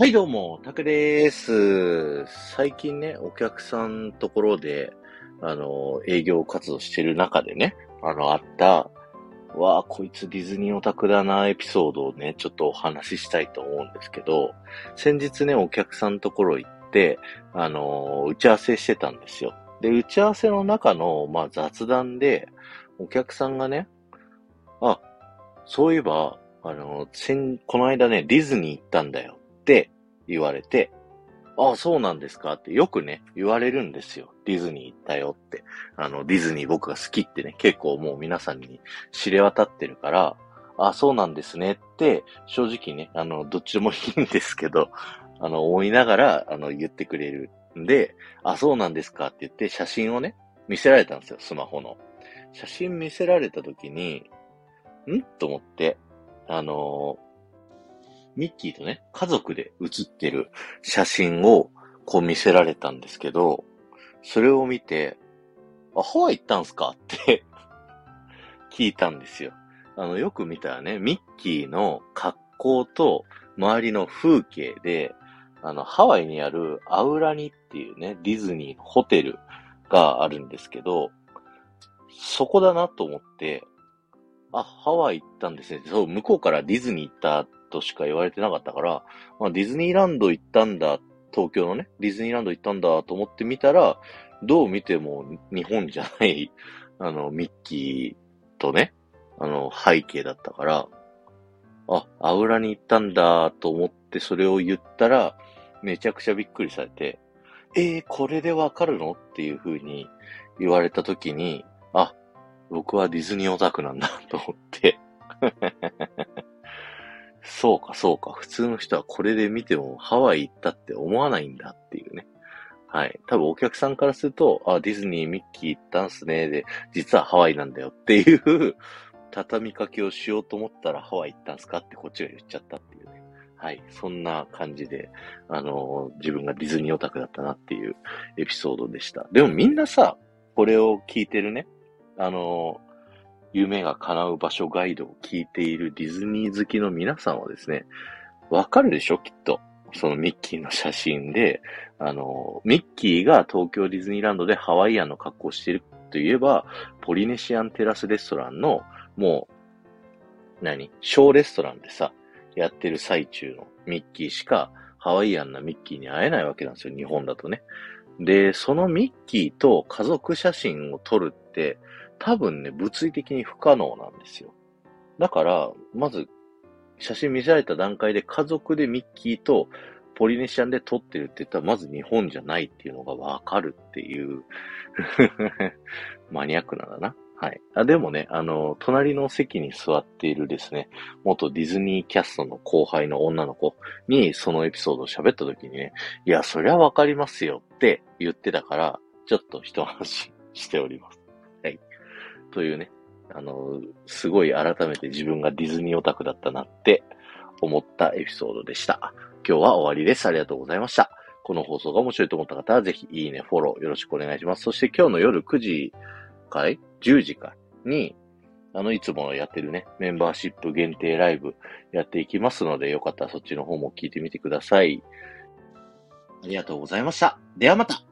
はい、どうも、たけです。最近ね、お客さんところで、あの、営業活動してる中でね、あの、あった、わあ、こいつディズニーオタクだな、エピソードをね、ちょっとお話ししたいと思うんですけど、先日ね、お客さんところ行って、あの、打ち合わせしてたんですよ。で、打ち合わせの中の、まあ、雑談で、お客さんがね、あ、そういえば、あの、この間ね、ディズニー行ったんだよって言われて、ああ、そうなんですか？ってよくね、言われるんですよ。ディズニー行ったよって。あの、ディズニー僕が好きってね、結構もう皆さんに知れ渡ってるから、ああ、そうなんですねって、正直ね、あの、どっちもいいんですけど、あの、思いながら、あの、言ってくれるんで、あ、そうなんですかって言って、写真をね、見せられたんですよ、スマホの。写真見せられた時に、ん？と思って、あのミッキーとね、家族で写ってる写真をこう見せられたんですけど、それを見て、あ、ハワイ行ったんすか？って 聞いたんですよ。あの、よく見たらね、ミッキーの格好と周りの風景で、あの、ハワイにあるアウラニっていうね、ディズニーのホテルがあるんですけど、そこだなと思って、あ、ハワイ行ったんですね。そう、向こうからディズニー行ったとしか言われてなかったから、まあ、ディズニーランド行ったんだ、東京のね、ディズニーランド行ったんだと思ってみたら、どう見ても日本じゃない、あの、ミッキーとね、あの、背景だったから、あ、アウラに行ったんだと思ってそれを言ったら、めちゃくちゃびっくりされて、えー、これでわかるのっていう風に言われた時に、あ、僕はディズニーオタクなんだと思って。そうか、そうか。普通の人はこれで見てもハワイ行ったって思わないんだっていうね。はい。多分お客さんからすると、あ、ディズニー、ミッキー行ったんすね。で、実はハワイなんだよっていう、畳みかけをしようと思ったらハワイ行ったんすかってこっちが言っちゃったっていうね。はい。そんな感じで、あの自分がディズニーオタクだったなっていうエピソードでした。でもみんなさ、これを聞いてるね、あの、夢が叶う場所ガイドを聞いているディズニー好きの皆さんはですね、わかるでしょ？きっと。そのミッキーの写真で、あの、ミッキーが東京ディズニーランドでハワイアンの格好をしているといえば、ポリネシアンテラスレストランの、もう、何？小レストランでさ、やってる最中のミッキーしか、ハワイアンなミッキーに会えないわけなんですよ、日本だとね。で、そのミッキーと家族写真を撮るって、多分ね、物理的に不可能なんですよ。だから、まず、写真見せられた段階で家族でミッキーとポリネシアンで撮ってるって言ったら、まず日本じゃないっていうのがわかるっていう、マニアックなんだな？はい。あ、でもね、あの、隣の席に座っているですね、元ディズニーキャストの後輩の女の子にそのエピソードを喋った時にね、いや、そりゃわかりますよって言ってたから、ちょっと一安心しております。というね、あの、すごい改めて自分がディズニーオタクだったなって思ったエピソードでした。今日は終わりです。ありがとうございました。この放送が面白いと思った方は、ぜひいいね、フォローよろしくお願いします。そして今日の夜9時かい ?10 時かに、あの、いつものやってるね、メンバーシップ限定ライブやっていきますので、よかったらそっちの方も聞いてみてください。ありがとうございました。ではまた